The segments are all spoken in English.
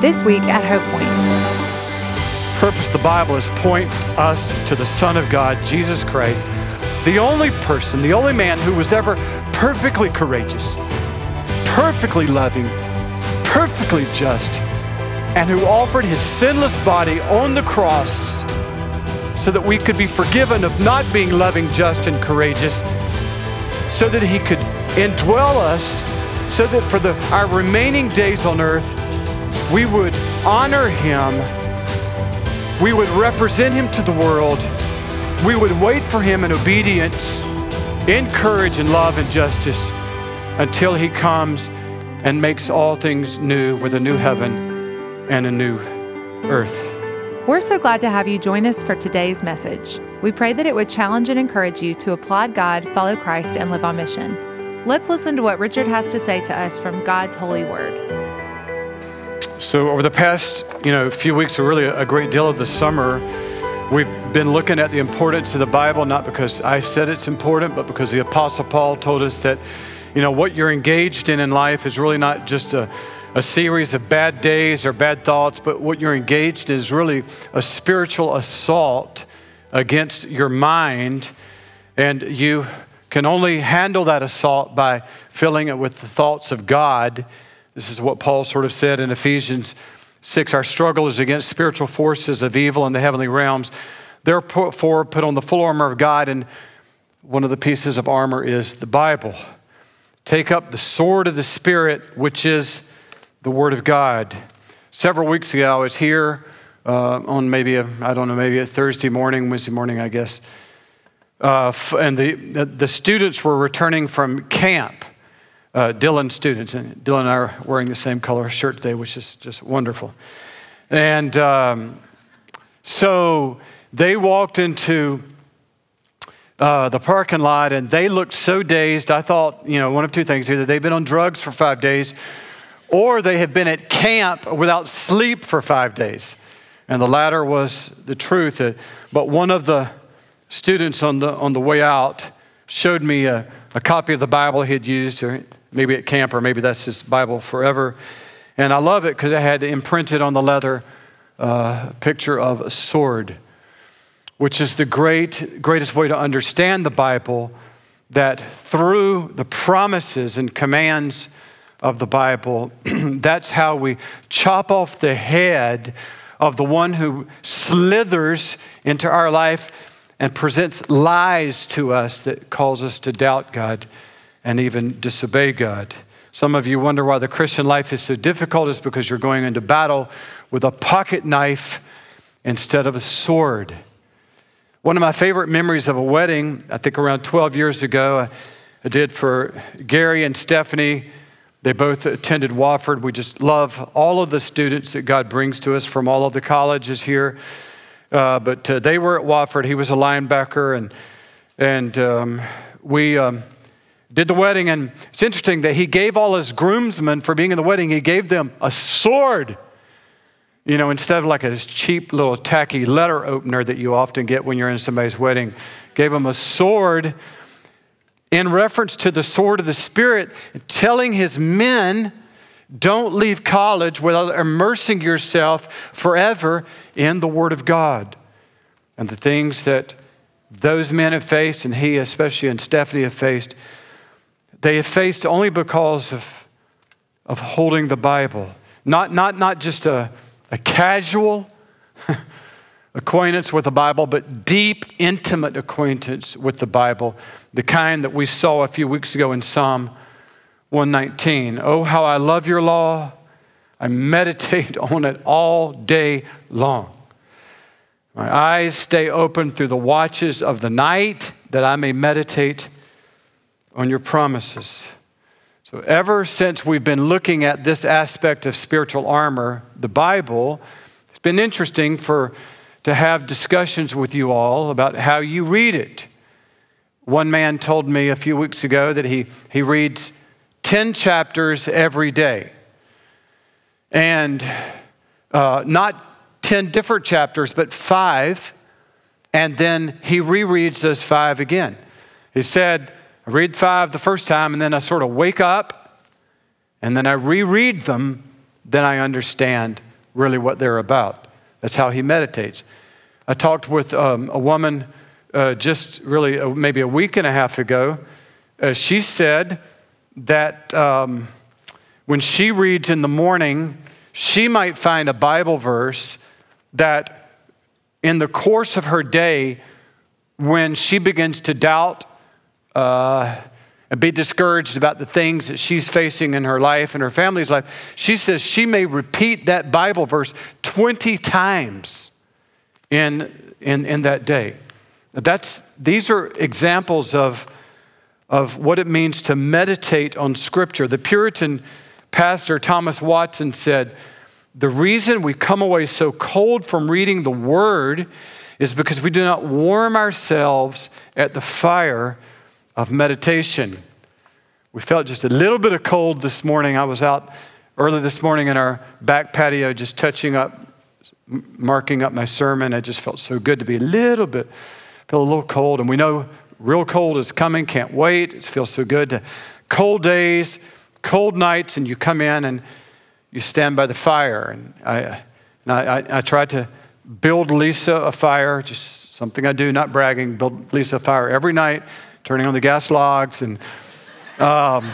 This week at Hope Point. Purpose the Bible is point us to the Son of God, Jesus Christ, the only person, the only man who was ever perfectly courageous, perfectly loving, perfectly just, and who offered his sinless body on the cross so that we could be forgiven of not being loving, just, and courageous, so that he could indwell us, so that for the, our remaining days on earth, we would honor him, we would represent him to the world, we would wait for him in obedience, in courage and love and justice until he comes and makes all things new with a new heaven and a new earth. We're so glad to have you join us for today's message. We pray that it would challenge and encourage you to applaud God, follow Christ, and live on mission. Let's listen to what Richard has to say to us from God's holy word. So over the past, you know, few weeks, or really a great deal of the summer, we've been looking at the importance of the Bible, not because I said it's important, but because the Apostle Paul told us that, you know, what you're engaged in in life is really not just a, a series of bad days or bad thoughts, but what you're engaged in is really a spiritual assault against your mind, and you can only handle that assault by filling it with the thoughts of God this is what Paul sort of said in Ephesians 6 Our struggle is against spiritual forces of evil in the heavenly realms. Therefore, put on the full armor of God, and one of the pieces of armor is the Bible. Take up the sword of the Spirit, which is the Word of God. Several weeks ago, I was here uh, on maybe I don't know, maybe a Thursday morning, Wednesday morning, I guess. Uh, and the, the students were returning from camp uh, Dylan students. And Dylan and I are wearing the same color shirt today, which is just wonderful. And um, so they walked into uh, the parking lot and they looked so dazed. I thought, you know, one of two things either they've been on drugs for five days or they have been at camp without sleep for five days. And the latter was the truth. But one of the students on the, on the way out showed me a, a copy of the Bible he had used maybe at camp, or maybe that's his Bible forever. And I love it because it had imprinted on the leather uh, picture of a sword, which is the great, greatest way to understand the Bible. That through the promises and commands of the Bible, that's how we chop off the head of the one who slithers into our life and presents lies to us that cause us to doubt God and even disobey God. Some of you wonder why the Christian life is so difficult, is because you're going into battle with a pocket knife instead of a sword. One of my favorite memories of a wedding, I think around 12 years ago, I did for Gary and Stephanie. They both attended Wofford. We just love all of the students that God brings to us from all of the colleges here. Uh, but uh, they were at Wofford. He was a linebacker, and, and um, we. Um, did the wedding, and it's interesting that he gave all his groomsmen for being in the wedding, he gave them a sword. You know, instead of like a cheap little tacky letter opener that you often get when you're in somebody's wedding, gave them a sword in reference to the sword of the Spirit, telling his men, don't leave college without immersing yourself forever in the Word of God and the things that those men have faced, and he especially and Stephanie have faced they have faced only because of, of holding the Bible. Not, not, not just a, a casual acquaintance with the Bible, but deep, intimate acquaintance with the Bible, the kind that we saw a few weeks ago in Psalm 119. Oh, how I love your law. I meditate on it all day long. My eyes stay open through the watches of the night that I may meditate on your promises. So, ever since we've been looking at this aspect of spiritual armor, the Bible, it's been interesting for to have discussions with you all about how you read it. One man told me a few weeks ago that he, he reads 10 chapters every day. And uh, not 10 different chapters, but five. And then he rereads those five again. He said, I read five the first time, and then I sort of wake up, and then I reread them, then I understand really what they're about. That's how he meditates. I talked with um, a woman uh, just really uh, maybe a week and a half ago. Uh, she said that um, when she reads in the morning, she might find a Bible verse that in the course of her day, when she begins to doubt uh, and be discouraged about the things that she's facing in her life and her family's life, she says she may repeat that Bible verse 20 times in, in, in that day. That's, these are examples of, of what it means to meditate on Scripture. The Puritan pastor Thomas Watson said, The reason we come away so cold from reading the Word is because we do not warm ourselves at the fire of meditation. We felt just a little bit of cold this morning. I was out early this morning in our back patio just touching up, marking up my sermon. It just felt so good to be a little bit, feel a little cold. And we know real cold is coming, can't wait. It feels so good. To, cold days, cold nights, and you come in and you stand by the fire. And I, and I, I, tried to build Lisa a fire, just something I do, not bragging, build Lisa a fire every night, turning on the gas logs. And um,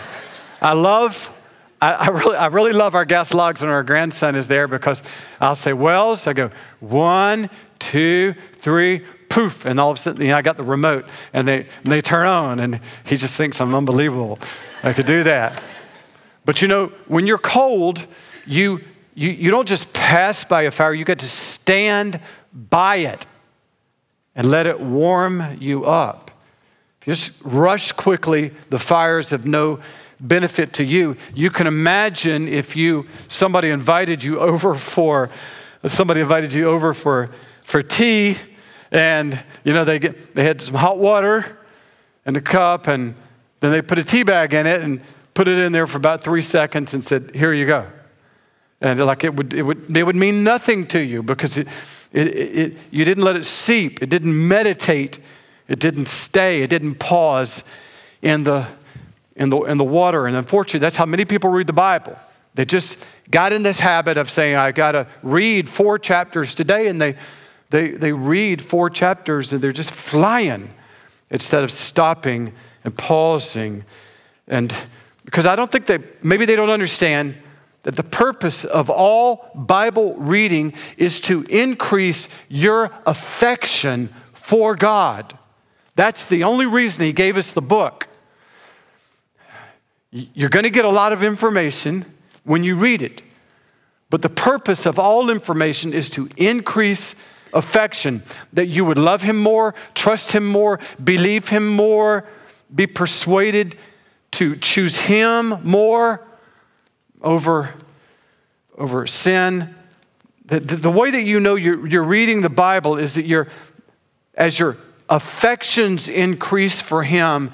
I love, I, I, really, I really love our gas logs when our grandson is there because I'll say, well, so I go, one, two, three, poof, and all of a sudden, you know, I got the remote, and they, and they turn on, and he just thinks I'm unbelievable. I could do that. But you know, when you're cold, you, you, you don't just pass by a fire, you get to stand by it and let it warm you up. Just rush quickly, the fires have no benefit to you. You can imagine if you somebody invited you over for somebody invited you over for for tea and you know they get they had some hot water in a cup and then they put a tea bag in it and put it in there for about three seconds and said, Here you go. And like it would, it would, it would mean nothing to you because it, it, it, you didn't let it seep, it didn't meditate, it didn't stay, it didn't pause in the, in the, in the water. And unfortunately, that's how many people read the Bible. They just got in this habit of saying, I got to read four chapters today, and they, they, they read four chapters and they're just flying instead of stopping and pausing and because I don't think they, maybe they don't understand that the purpose of all Bible reading is to increase your affection for God. That's the only reason He gave us the book. You're going to get a lot of information when you read it. But the purpose of all information is to increase affection, that you would love Him more, trust Him more, believe Him more, be persuaded to choose Him more over, over sin. The, the, the way that you know you're, you're reading the Bible is that you're, as your affections increase for Him,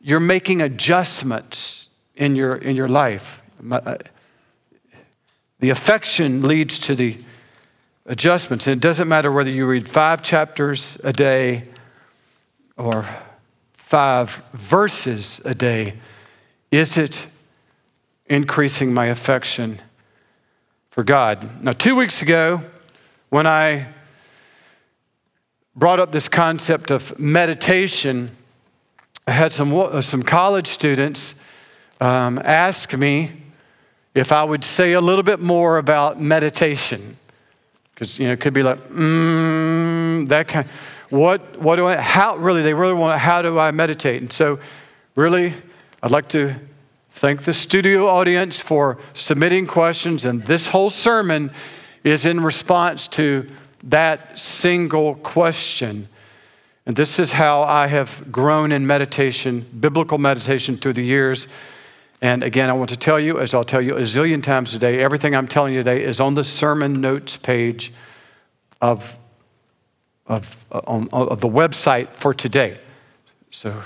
you're making adjustments in your, in your life. Uh, the affection leads to the adjustments. And it doesn't matter whether you read five chapters a day or five verses a day, is it increasing my affection for God? Now, two weeks ago, when I brought up this concept of meditation, I had some, uh, some college students um, ask me if I would say a little bit more about meditation. Because, you know, it could be like, mm, that kind what, what do I, how, really, they really want, how do I meditate? And so, really, I'd like to thank the studio audience for submitting questions. And this whole sermon is in response to that single question. And this is how I have grown in meditation, biblical meditation through the years. And again, I want to tell you, as I'll tell you a zillion times today, everything I'm telling you today is on the sermon notes page of of, uh, on, of the website for today. So,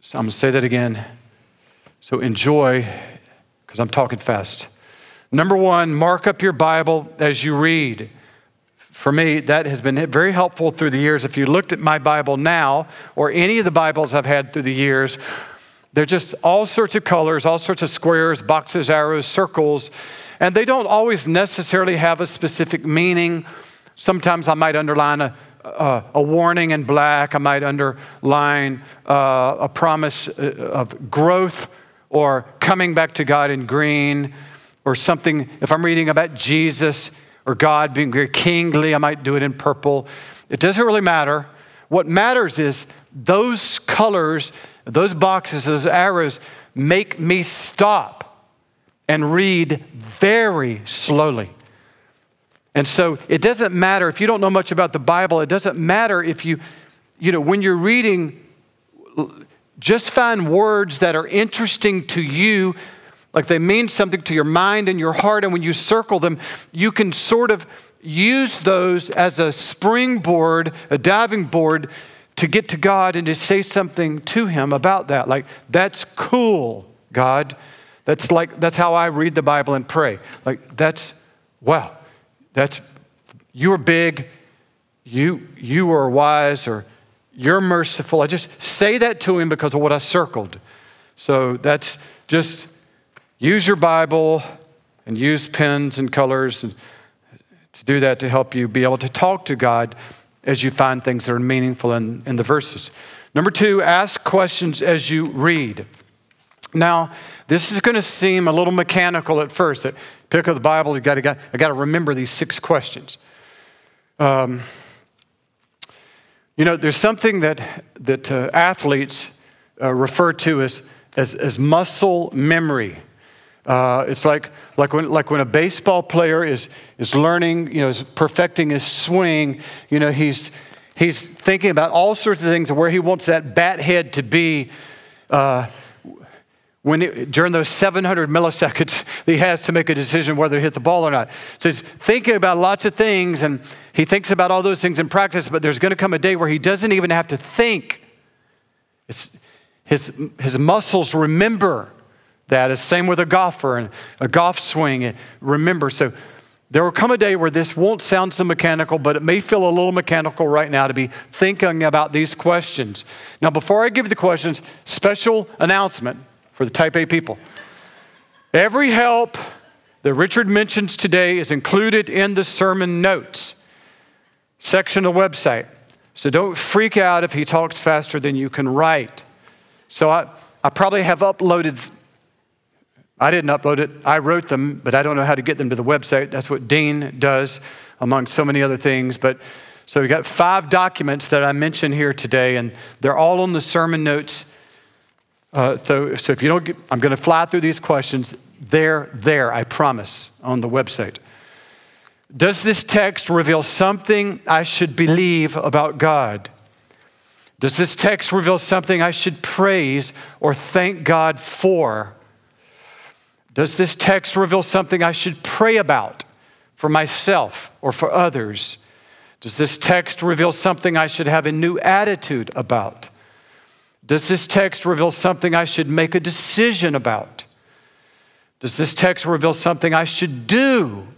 so I'm going to say that again. So enjoy, because I'm talking fast. Number one, mark up your Bible as you read. For me, that has been very helpful through the years. If you looked at my Bible now, or any of the Bibles I've had through the years, They're just all sorts of colors, all sorts of squares, boxes, arrows, circles, and they don't always necessarily have a specific meaning. Sometimes I might underline a, a, a warning in black, I might underline uh, a promise uh, of growth or coming back to God in green, or something, if I'm reading about Jesus or God being very kingly, I might do it in purple. It doesn't really matter. What matters is those colors, those boxes, those arrows make me stop and read very slowly. And so it doesn't matter if you don't know much about the Bible, it doesn't matter if you, you know, when you're reading, just find words that are interesting to you, like they mean something to your mind and your heart. And when you circle them, you can sort of use those as a springboard, a diving board to get to God and to say something to Him about that. Like, that's cool, God. That's like, that's how I read the Bible and pray. Like, that's, wow, that's, you are big, you, you are wise, or you're merciful. I just say that to Him because of what I circled. So that's just use your Bible and use pens and colors and to do that to help you be able to talk to God as you find things that are meaningful in, in the verses. Number two, ask questions as you read. Now, this is going to seem a little mechanical at first. That pick up the Bible, you got to got, I got to remember these six questions. Um, you know, there's something that that uh, athletes uh, refer to as, as as muscle memory. Uh, it's like, like, when, like when a baseball player is, is learning, you know, is perfecting his swing, you know, he's, he's thinking about all sorts of things where he wants that bat head to be uh, when it, during those 700 milliseconds he has to make a decision whether to hit the ball or not. So he's thinking about lots of things and he thinks about all those things in practice, but there's going to come a day where he doesn't even have to think. It's, his, his muscles remember that. It's same with a golfer and a golf swing. Remember, so there will come a day where this won't sound so mechanical, but it may feel a little mechanical right now to be thinking about these questions. Now, before I give the questions, special announcement for the type A people. Every help that Richard mentions today is included in the sermon notes section of the website. So don't freak out if he talks faster than you can write. So I, I probably have uploaded I didn't upload it. I wrote them, but I don't know how to get them to the website. That's what Dean does, among so many other things. But so we got five documents that I mentioned here today, and they're all on the sermon notes. Uh, so, so if you don't, get, I'm going to fly through these questions. They're there, I promise, on the website. Does this text reveal something I should believe about God? Does this text reveal something I should praise or thank God for? Does this text reveal something I should pray about for myself or for others? Does this text reveal something I should have a new attitude about? Does this text reveal something I should make a decision about? Does this text reveal something I should do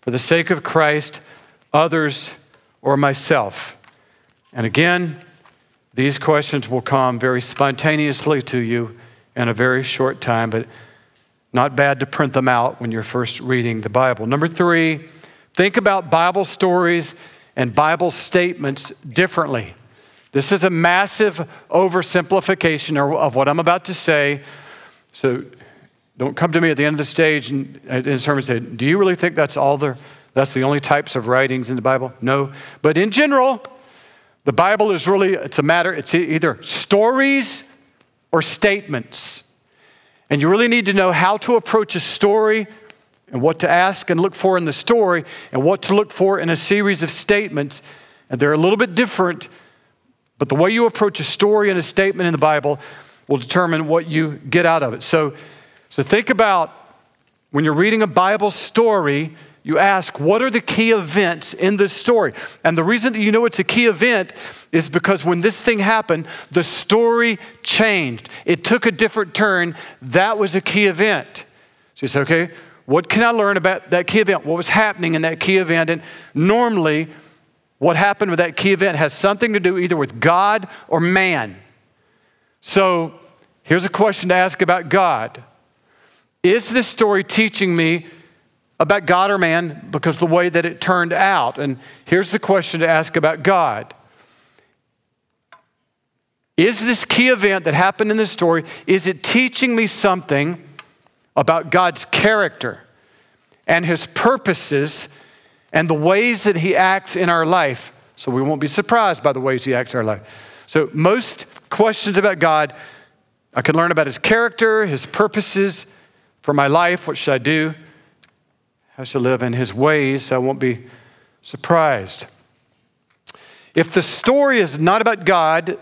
for the sake of Christ, others, or myself? And again, these questions will come very spontaneously to you in a very short time, but not bad to print them out when you're first reading the Bible. Number three, think about Bible stories and Bible statements differently. This is a massive oversimplification of what I'm about to say. So don't come to me at the end of the stage and in sermon say, Do you really think that's all the that's the only types of writings in the Bible? No. But in general, the Bible is really it's a matter, it's either stories or statements. And you really need to know how to approach a story and what to ask and look for in the story and what to look for in a series of statements. And they're a little bit different, but the way you approach a story and a statement in the Bible will determine what you get out of it. So, so think about when you're reading a Bible story, you ask, what are the key events in this story? And the reason that you know it's a key event is because when this thing happened, the story changed. It took a different turn. That was a key event. So you say, okay, what can I learn about that key event? What was happening in that key event? And normally, what happened with that key event has something to do either with God or man. So Here's a question to ask about God Is this story teaching me about God or man because the way that it turned out? And here's the question to ask about God Is this key event that happened in this story, is it teaching me something about God's character and his purposes and the ways that he acts in our life? So we won't be surprised by the ways he acts in our life. So most questions about God, I can learn about his character, his purposes for my life. What should I do? How shall live in his ways? I won't be surprised. If the story is not about God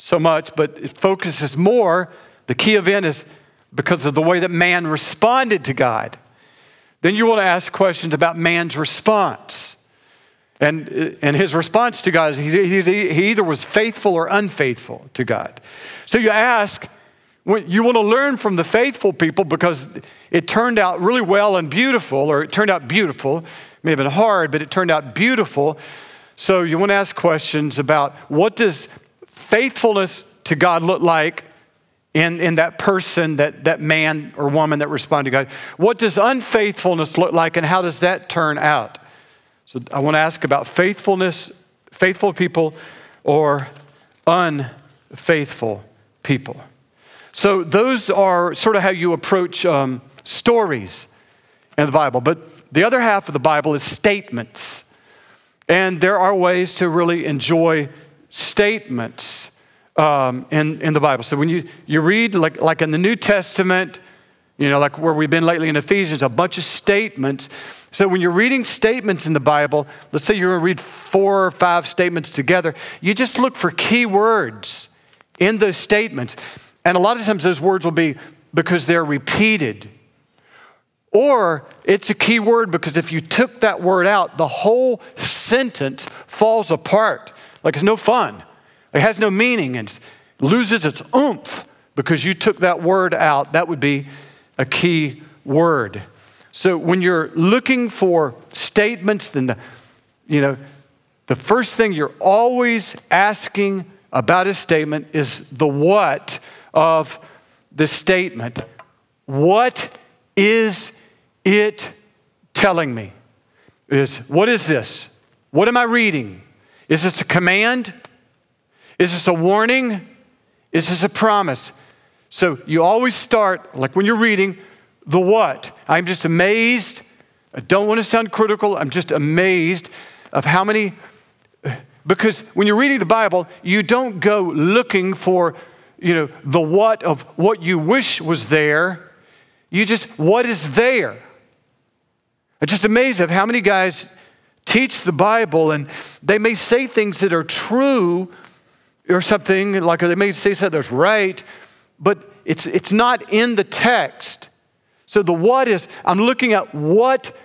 so much, but it focuses more, the key event is because of the way that man responded to God, then you want to ask questions about man's response. And, and his response to God is he, he either was faithful or unfaithful to God. So you ask, you want to learn from the faithful people because it turned out really well and beautiful, or it turned out beautiful. It may have been hard, but it turned out beautiful. So you want to ask questions about what does faithfulness to God look like in, in that person, that, that man or woman that responded to God? What does unfaithfulness look like, and how does that turn out? So I want to ask about faithfulness, faithful people, or unfaithful people. So those are sort of how you approach um, stories in the Bible. But the other half of the Bible is statements. And there are ways to really enjoy statements um, in, in the Bible. So when you, you read, like, like in the New Testament, you know, like where we've been lately in Ephesians, a bunch of statements. So when you're reading statements in the Bible, let's say you're going to read four or five statements together, you just look for key words in those statements. And a lot of times those words will be because they're repeated. Or it's a key word because if you took that word out, the whole sentence falls apart. Like it's no fun. It has no meaning and loses its oomph because you took that word out. That would be a key word. So when you're looking for statements, then the, you know, the first thing you're always asking about a statement is the what of the statement. What is it telling me? Is what is this? What am I reading? Is this a command? Is this a warning? Is this a promise? So you always start, like when you're reading, the what. I'm just amazed. I don't want to sound critical. I'm just amazed of how many, because when you're reading the Bible, you don't go looking for you know, the what of what you wish was there. You just, what is there? I'm just amazed of how many guys teach the Bible and they may say things that are true or something, like they may say something that's right, but it's, it's not in the text. So the what is, I'm looking at what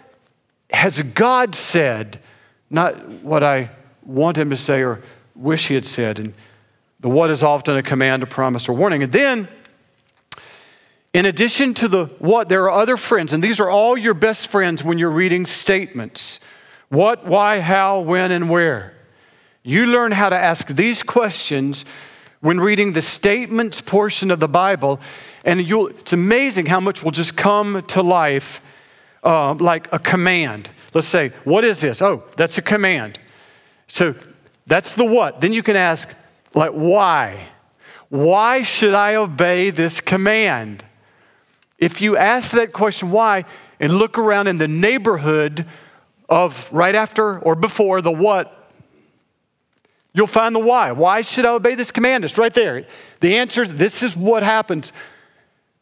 has God said, not what I want him to say or wish he had said. And the what is often a command, a promise, or warning. And then, in addition to the what, there are other friends, and these are all your best friends when you're reading statements what, why, how, when, and where. You learn how to ask these questions when reading the statements portion of the Bible, and it's amazing how much will just come to life uh, like a command. Let's say, What is this? Oh, that's a command. So that's the what. Then you can ask, like, why? Why should I obey this command? If you ask that question, why, and look around in the neighborhood of right after or before the what, you'll find the why. Why should I obey this command? It's right there. The answer is this is what happens.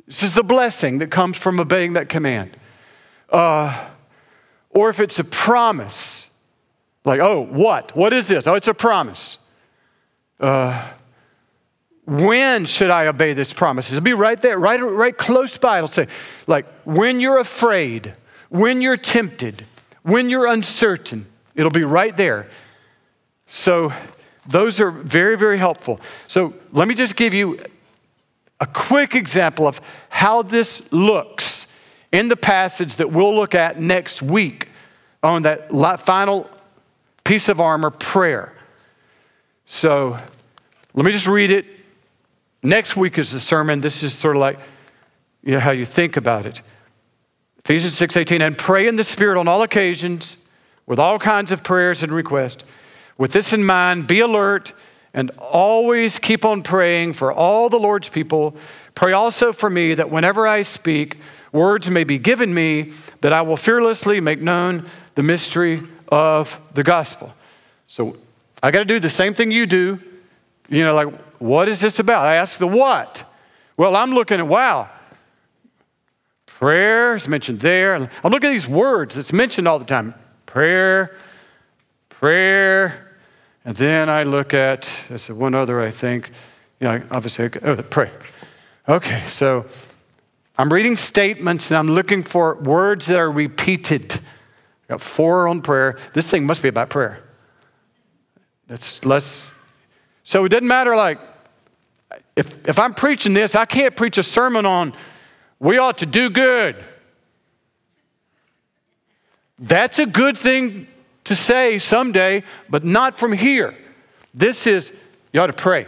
This is the blessing that comes from obeying that command. Uh, or if it's a promise, like, oh, what? What is this? Oh, it's a promise uh, when should I obey this promise? It'll be right there, right, right close by. It'll say, like, when you're afraid, when you're tempted, when you're uncertain. It'll be right there. So, those are very, very helpful. So, let me just give you a quick example of how this looks in the passage that we'll look at next week on that final piece of armor prayer. So let me just read it Next week is the sermon. This is sort of like you know, how you think about it. Ephesians 6:18, and pray in the Spirit on all occasions with all kinds of prayers and requests. With this in mind, be alert and always keep on praying for all the Lord's people. Pray also for me that whenever I speak, words may be given me that I will fearlessly make known the mystery of the gospel. So I got to do the same thing you do. You know, like, what is this about? I ask the what. Well, I'm looking at, wow, prayer is mentioned there. I'm looking at these words that's mentioned all the time prayer, prayer. And then I look at, there's one other, I think. You know, obviously, oh, pray. Okay, so I'm reading statements and I'm looking for words that are repeated. I got four on prayer. This thing must be about prayer. That's less. So it didn't matter, like, if, if I'm preaching this, I can't preach a sermon on we ought to do good. That's a good thing to say someday, but not from here. This is, you ought to pray.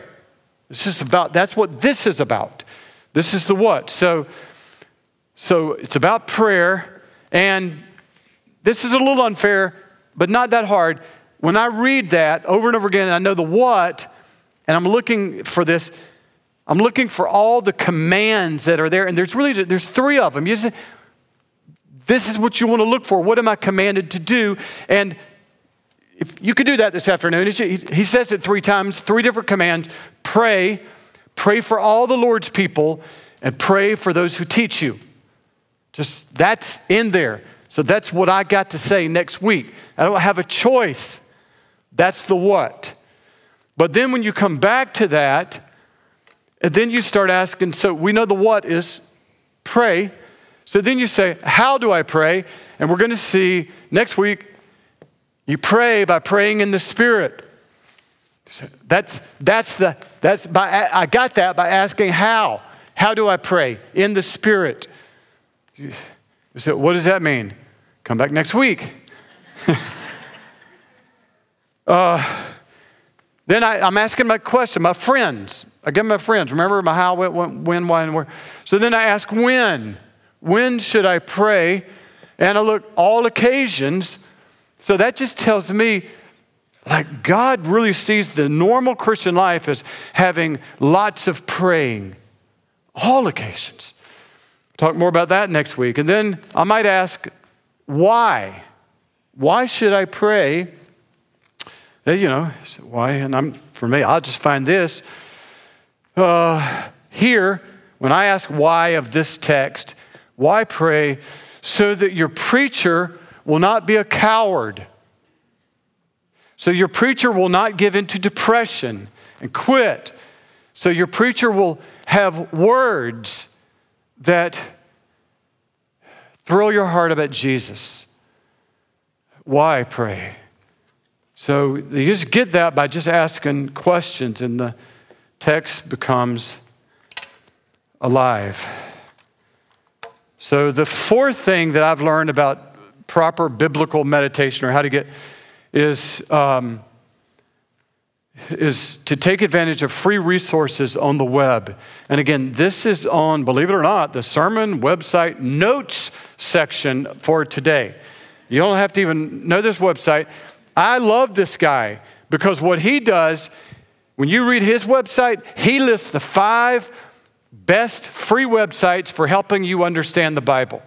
This is about, that's what this is about. This is the what. So, so it's about prayer, and this is a little unfair, but not that hard. When I read that over and over again, I know the what, and I'm looking for this. I'm looking for all the commands that are there, and there's really there's three of them. You say, this is what you want to look for. What am I commanded to do? And if you could do that this afternoon, he says it three times, three different commands. Pray, pray for all the Lord's people, and pray for those who teach you. Just that's in there. So that's what I got to say next week. I don't have a choice. That's the what. But then when you come back to that, and then you start asking, so we know the what is pray. So then you say, how do I pray? And we're going to see next week, you pray by praying in the Spirit. That's, that's the, that's by, I got that by asking how. How do I pray? In the Spirit. Say, what does that mean? Come back next week. uh, then I, am asking my question, my friends. I give my friends. Remember my how, when, when, why, and where. So then I ask when. When should I pray? And I look all occasions. So that just tells me, like, God really sees the normal Christian life as having lots of praying, all occasions. Talk more about that next week. And then I might ask, why? Why should I pray? You know, why? And I'm, for me, I'll just find this. Uh, here, when I ask why of this text, why pray? So that your preacher will not be a coward. So your preacher will not give into depression and quit. So your preacher will have words that thrill your heart about Jesus. Why pray? So you just get that by just asking questions, and the text becomes alive. So, the fourth thing that I've learned about proper biblical meditation or how to get is, um, is to take advantage of free resources on the web. And again, this is on, believe it or not, the sermon website notes section for today. You don't have to even know this website. I love this guy because what he does, when you read his website, he lists the five best free websites for helping you understand the Bible.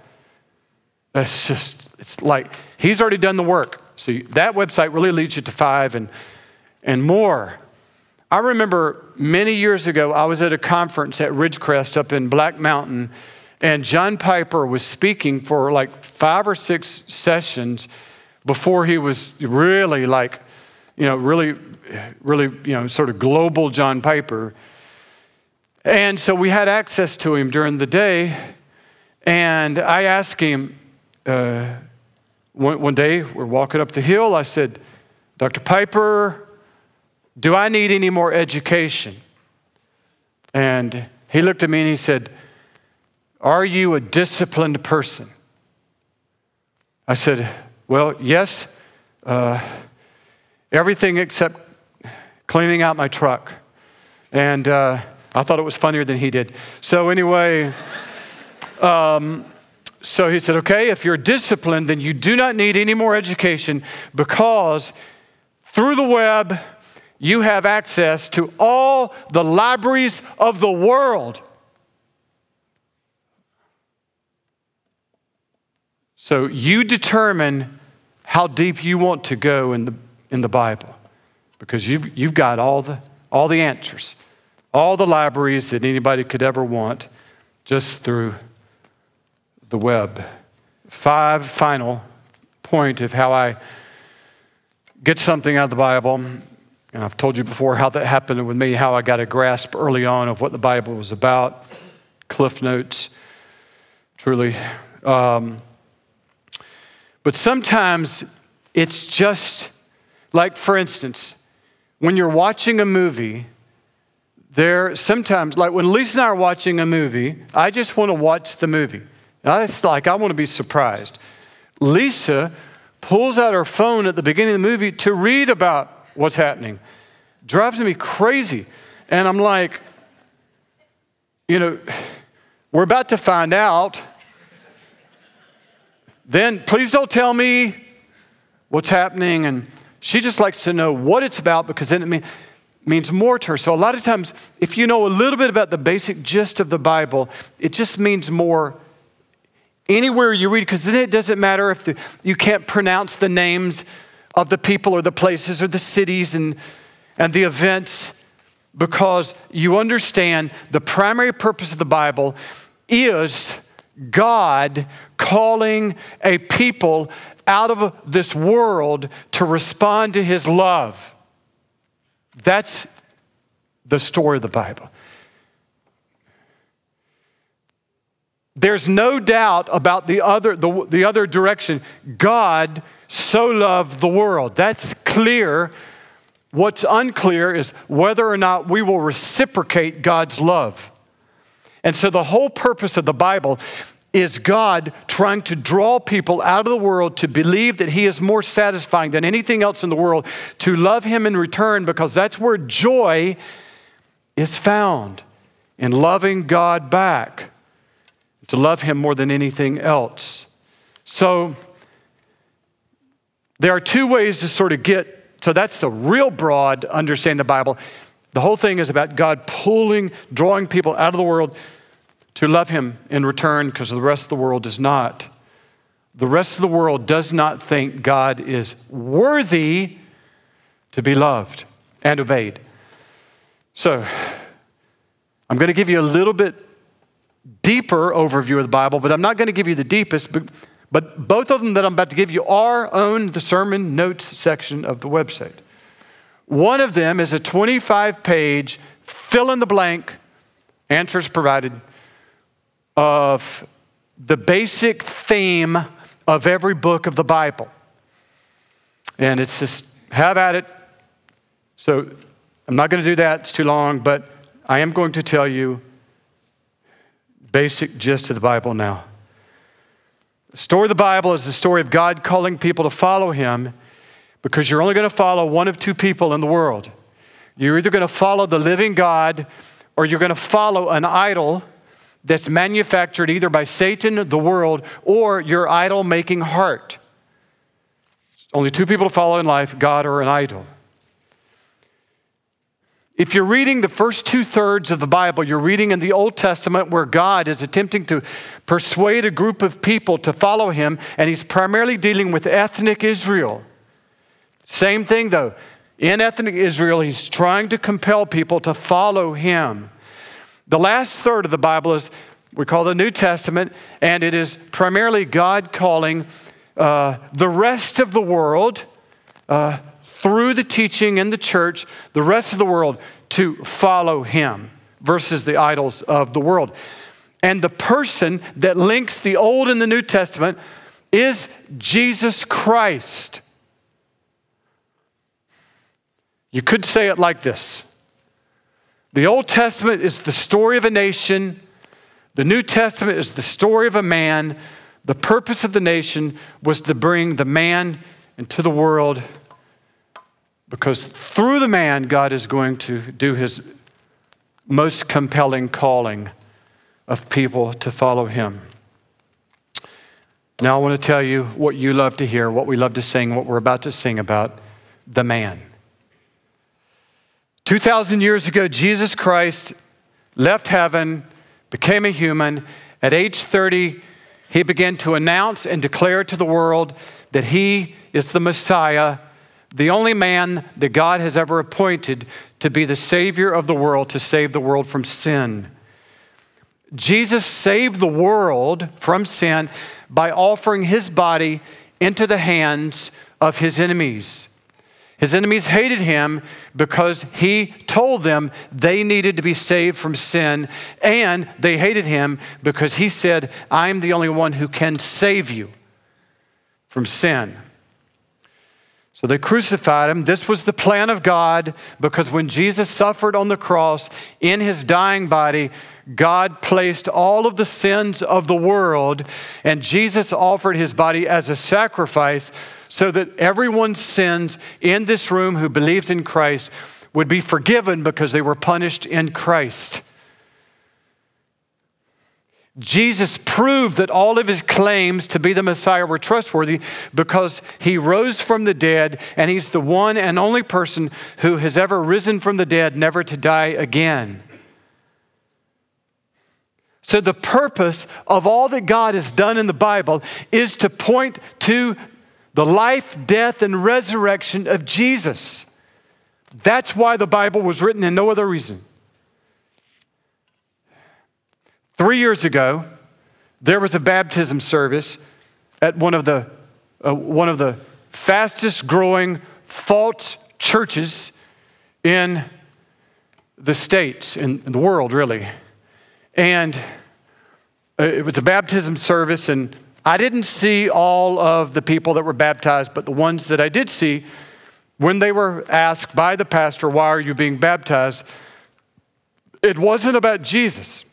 It's just, it's like he's already done the work. So that website really leads you to five and, and more. I remember many years ago, I was at a conference at Ridgecrest up in Black Mountain, and John Piper was speaking for like five or six sessions before he was really like, you know, really, really, you know, sort of global John Piper. And so we had access to him during the day. And I asked him uh, one, one day, we're walking up the hill. I said, Dr. Piper, do I need any more education? And he looked at me and he said, Are you a disciplined person? I said, well, yes, uh, everything except cleaning out my truck. And uh, I thought it was funnier than he did. So, anyway, um, so he said, okay, if you're disciplined, then you do not need any more education because through the web, you have access to all the libraries of the world. So you determine how deep you want to go in the, in the Bible because you've, you've got all the, all the answers, all the libraries that anybody could ever want just through the web. Five final point of how I get something out of the Bible. And I've told you before how that happened with me, how I got a grasp early on of what the Bible was about. Cliff notes, truly. Um, but sometimes it's just like, for instance, when you're watching a movie, there sometimes, like when Lisa and I are watching a movie, I just want to watch the movie. It's like I want to be surprised. Lisa pulls out her phone at the beginning of the movie to read about what's happening. Drives me crazy. And I'm like, you know, we're about to find out. Then please don't tell me what's happening. And she just likes to know what it's about because then it means more to her. So a lot of times, if you know a little bit about the basic gist of the Bible, it just means more anywhere you read, because then it doesn't matter if the, you can't pronounce the names of the people or the places or the cities and, and the events, because you understand the primary purpose of the Bible is God calling a people out of this world to respond to his love. That's the story of the Bible. There's no doubt about the other, the, the other direction. God so loved the world. That's clear. What's unclear is whether or not we will reciprocate God's love. And so the whole purpose of the Bible is God trying to draw people out of the world to believe that He is more satisfying than anything else in the world, to love Him in return, because that's where joy is found in loving God back to love Him more than anything else. So, there are two ways to sort of get, so that's the real broad understanding of the Bible. The whole thing is about God pulling, drawing people out of the world to love Him in return because the rest of the world does not. The rest of the world does not think God is worthy to be loved and obeyed. So, I'm going to give you a little bit deeper overview of the Bible, but I'm not going to give you the deepest. But, but both of them that I'm about to give you are on the sermon notes section of the website. One of them is a 25 page fill in the blank answers provided of the basic theme of every book of the Bible. And it's just have at it. So I'm not going to do that, it's too long, but I am going to tell you basic gist of the Bible now. The story of the Bible is the story of God calling people to follow Him because you're only going to follow one of two people in the world. You're either going to follow the living God or you're going to follow an idol that's manufactured either by Satan, the world, or your idol making heart. Only two people to follow in life God or an idol. If you're reading the first two thirds of the Bible, you're reading in the Old Testament where God is attempting to persuade a group of people to follow him, and he's primarily dealing with ethnic Israel. Same thing though. In ethnic Israel, he's trying to compel people to follow him. The last third of the Bible is we call the New Testament, and it is primarily God calling uh, the rest of the world. Uh, through the teaching in the church, the rest of the world to follow him versus the idols of the world. And the person that links the Old and the New Testament is Jesus Christ. You could say it like this The Old Testament is the story of a nation, the New Testament is the story of a man. The purpose of the nation was to bring the man into the world because through the man, God is going to do his most compelling calling of people to follow him. Now, I want to tell you what you love to hear, what we love to sing, what we're about to sing about the man. 2,000 years ago, Jesus Christ left heaven, became a human. At age 30, he began to announce and declare to the world that he is the Messiah, the only man that God has ever appointed to be the Savior of the world, to save the world from sin. Jesus saved the world from sin by offering his body into the hands of his enemies. His enemies hated him because he told them they needed to be saved from sin, and they hated him because he said, I'm the only one who can save you from sin. So they crucified him. This was the plan of God because when Jesus suffered on the cross in his dying body, God placed all of the sins of the world, and Jesus offered his body as a sacrifice so that everyone's sins in this room who believes in Christ would be forgiven because they were punished in Christ. Jesus proved that all of his claims to be the Messiah were trustworthy because he rose from the dead, and he's the one and only person who has ever risen from the dead, never to die again. So, the purpose of all that God has done in the Bible is to point to the life, death, and resurrection of Jesus. That's why the Bible was written, and no other reason. Three years ago, there was a baptism service at one of the, uh, one of the fastest growing false churches in the States, in, in the world, really. And uh, it was a baptism service, and I didn't see all of the people that were baptized, but the ones that I did see, when they were asked by the pastor, Why are you being baptized? It wasn't about Jesus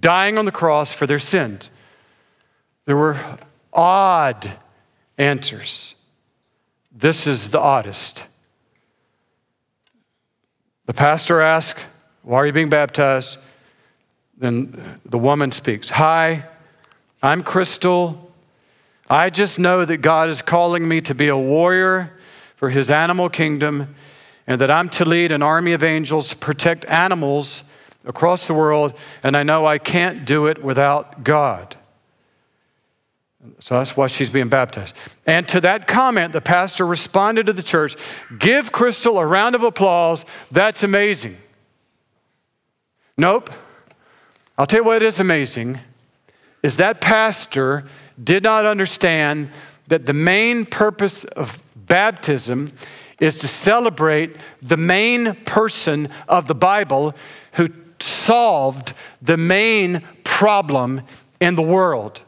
dying on the cross for their sins. There were odd answers. This is the oddest. The pastor asked, Why are you being baptized? Then the woman speaks Hi, I'm Crystal. I just know that God is calling me to be a warrior for his animal kingdom and that I'm to lead an army of angels to protect animals across the world, and I know I can't do it without God. So that's why she's being baptized. And to that comment, the pastor responded to the church Give Crystal a round of applause. That's amazing. Nope. I'll tell you what is amazing is that pastor did not understand that the main purpose of baptism is to celebrate the main person of the Bible who solved the main problem in the world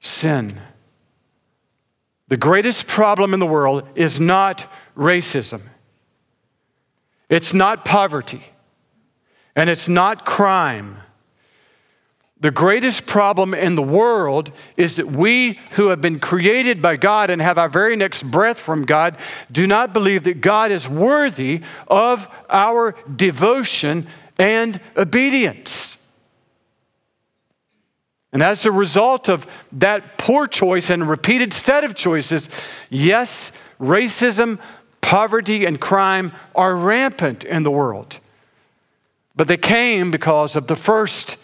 sin. The greatest problem in the world is not racism, it's not poverty, and it's not crime. The greatest problem in the world is that we who have been created by God and have our very next breath from God do not believe that God is worthy of our devotion and obedience. And as a result of that poor choice and repeated set of choices, yes, racism, poverty, and crime are rampant in the world. But they came because of the first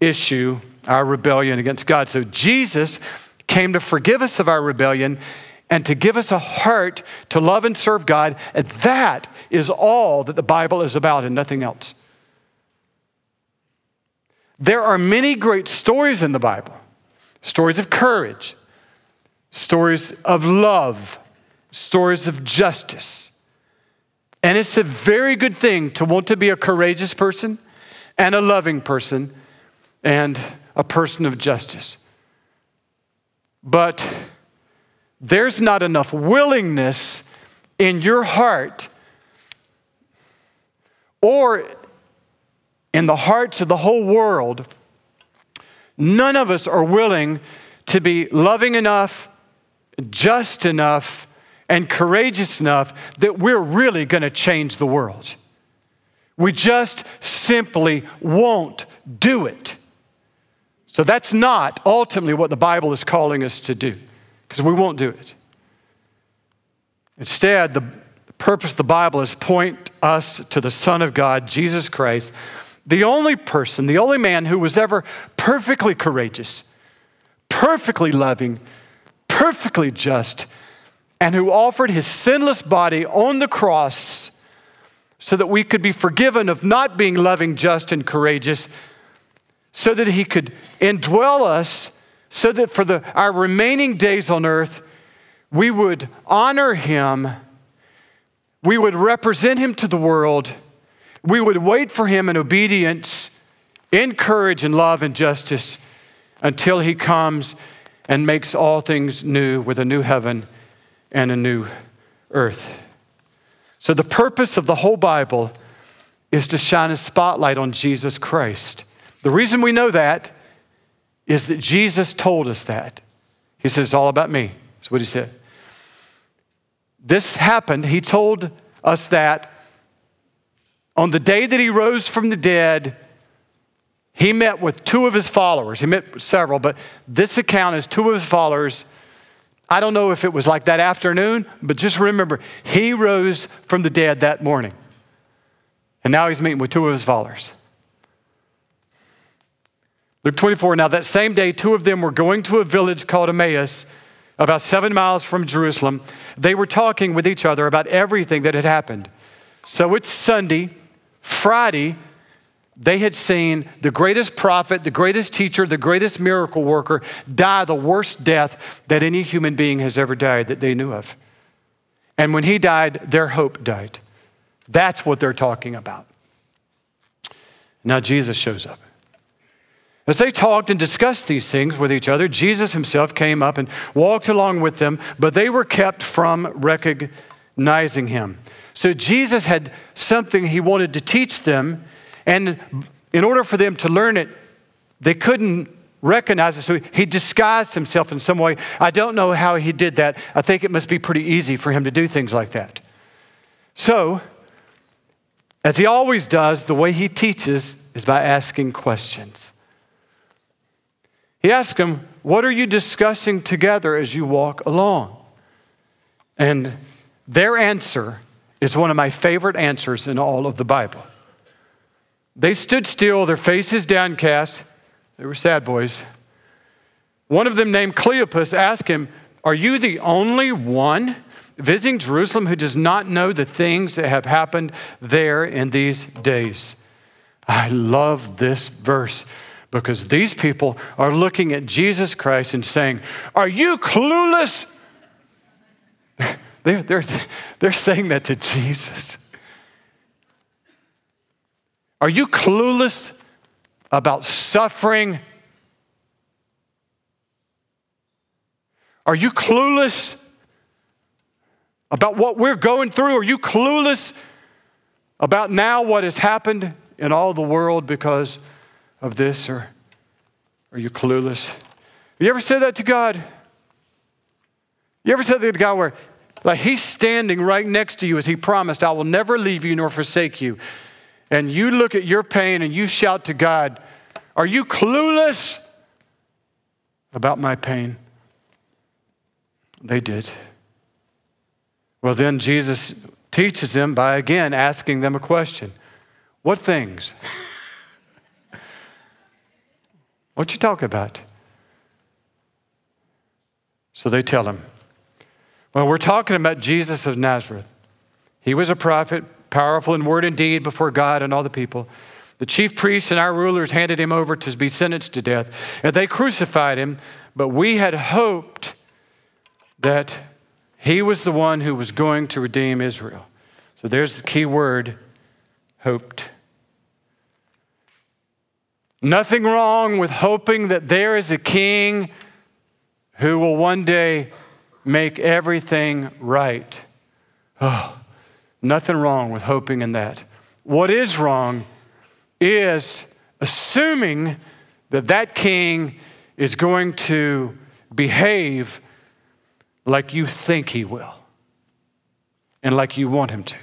issue, our rebellion against God. So Jesus came to forgive us of our rebellion and to give us a heart to love and serve God. And that is all that the Bible is about and nothing else. There are many great stories in the Bible stories of courage, stories of love, stories of justice. And it's a very good thing to want to be a courageous person and a loving person and a person of justice. But there's not enough willingness in your heart or in the hearts of the whole world, none of us are willing to be loving enough, just enough, and courageous enough that we're really going to change the world. We just simply won't do it. So that's not ultimately what the Bible is calling us to do, because we won't do it. Instead, the purpose of the Bible is point us to the Son of God, Jesus Christ, the only person, the only man who was ever perfectly courageous, perfectly loving, perfectly just, and who offered his sinless body on the cross so that we could be forgiven of not being loving, just, and courageous, so that he could indwell us, so that for the, our remaining days on earth, we would honor him, we would represent him to the world, we would wait for him in obedience, in courage and love and justice until he comes and makes all things new with a new heaven and a new earth. So, the purpose of the whole Bible is to shine a spotlight on Jesus Christ. The reason we know that is that Jesus told us that. He said, It's all about me. That's what he said. This happened, he told us that on the day that he rose from the dead, he met with two of his followers. He met with several, but this account is two of his followers. I don't know if it was like that afternoon, but just remember, he rose from the dead that morning. And now he's meeting with two of his followers. Luke 24, now that same day, two of them were going to a village called Emmaus, about seven miles from Jerusalem. They were talking with each other about everything that had happened. So it's Sunday. Friday, they had seen the greatest prophet, the greatest teacher, the greatest miracle worker die the worst death that any human being has ever died that they knew of. And when he died, their hope died. That's what they're talking about. Now Jesus shows up. As they talked and discussed these things with each other, Jesus himself came up and walked along with them, but they were kept from recognizing him. So Jesus had something he wanted to teach them, and in order for them to learn it, they couldn't recognize it. So he disguised himself in some way. I don't know how he did that. I think it must be pretty easy for him to do things like that. So, as he always does, the way he teaches is by asking questions. He asked them, What are you discussing together as you walk along? And their answer is one of my favorite answers in all of the Bible. They stood still, their faces downcast. They were sad boys. One of them, named Cleopas, asked him, Are you the only one visiting Jerusalem who does not know the things that have happened there in these days? I love this verse because these people are looking at Jesus Christ and saying, Are you clueless? They're, they're, they're saying that to Jesus. Are you clueless about suffering? Are you clueless about what we're going through? Are you clueless about now what has happened in all the world because of this? Or are you clueless? Have you ever said that to God? You ever said that to God where like he's standing right next to you as he promised, I will never leave you nor forsake you. And you look at your pain and you shout to God, Are you clueless about my pain? They did. Well, then Jesus teaches them by again asking them a question What things? What you talk about? So they tell him, well, we're talking about Jesus of Nazareth. He was a prophet, powerful in word and deed before God and all the people. The chief priests and our rulers handed him over to be sentenced to death, and they crucified him. But we had hoped that he was the one who was going to redeem Israel. So there's the key word hoped. Nothing wrong with hoping that there is a king who will one day make everything right. Oh, nothing wrong with hoping in that. What is wrong is assuming that that king is going to behave like you think he will and like you want him to.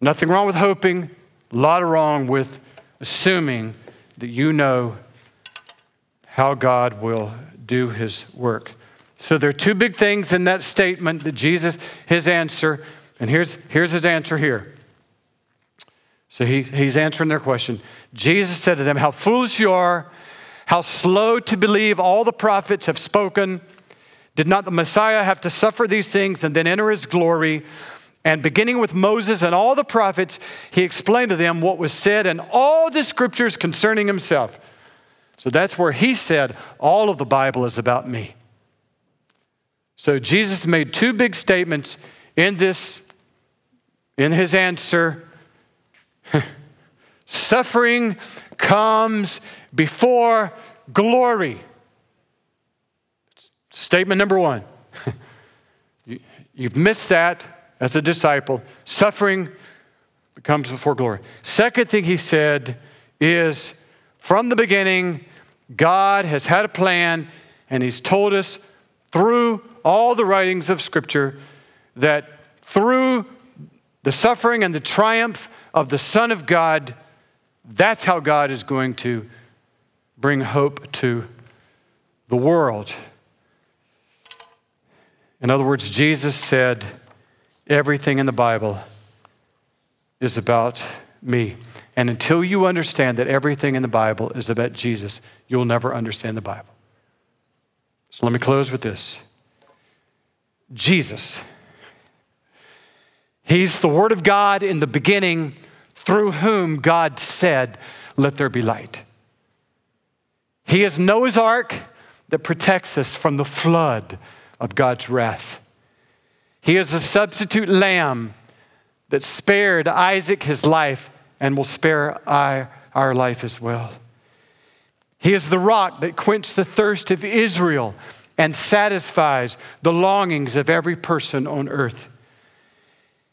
Nothing wrong with hoping, A lot of wrong with assuming that you know how God will do his work. So there are two big things in that statement that Jesus, his answer, and here's, here's his answer here. So he, he's answering their question. Jesus said to them, How foolish you are, how slow to believe all the prophets have spoken. Did not the Messiah have to suffer these things and then enter his glory? And beginning with Moses and all the prophets, he explained to them what was said in all the scriptures concerning himself. So that's where he said, All of the Bible is about me. So Jesus made two big statements in this, in his answer. Suffering comes before glory. Statement number one. You've missed that as a disciple. Suffering comes before glory. Second thing he said is from the beginning, God has had a plan, and he's told us through all the writings of Scripture that through the suffering and the triumph of the Son of God, that's how God is going to bring hope to the world. In other words, Jesus said, Everything in the Bible is about me. And until you understand that everything in the Bible is about Jesus, you'll never understand the Bible. So let me close with this Jesus. He's the Word of God in the beginning, through whom God said, Let there be light. He is Noah's ark that protects us from the flood of God's wrath. He is a substitute lamb that spared Isaac his life and will spare our, our life as well. He is the rock that quenched the thirst of Israel and satisfies the longings of every person on earth.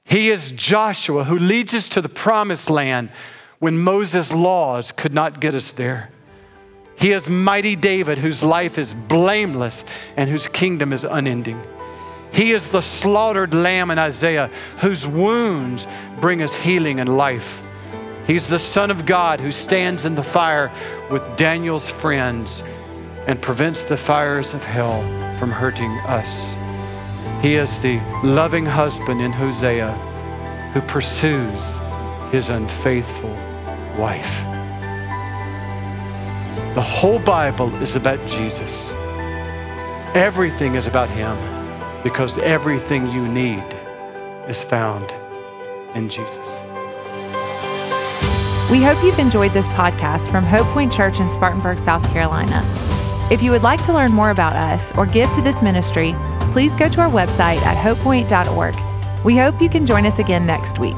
He is Joshua who leads us to the promised land when Moses' laws could not get us there. He is mighty David whose life is blameless and whose kingdom is unending. He is the slaughtered lamb in Isaiah whose wounds bring us healing and life. He's the Son of God who stands in the fire with Daniel's friends and prevents the fires of hell from hurting us. He is the loving husband in Hosea who pursues his unfaithful wife. The whole Bible is about Jesus. Everything is about him because everything you need is found in Jesus. We hope you've enjoyed this podcast from Hope Point Church in Spartanburg, South Carolina. If you would like to learn more about us or give to this ministry, please go to our website at hopepoint.org. We hope you can join us again next week.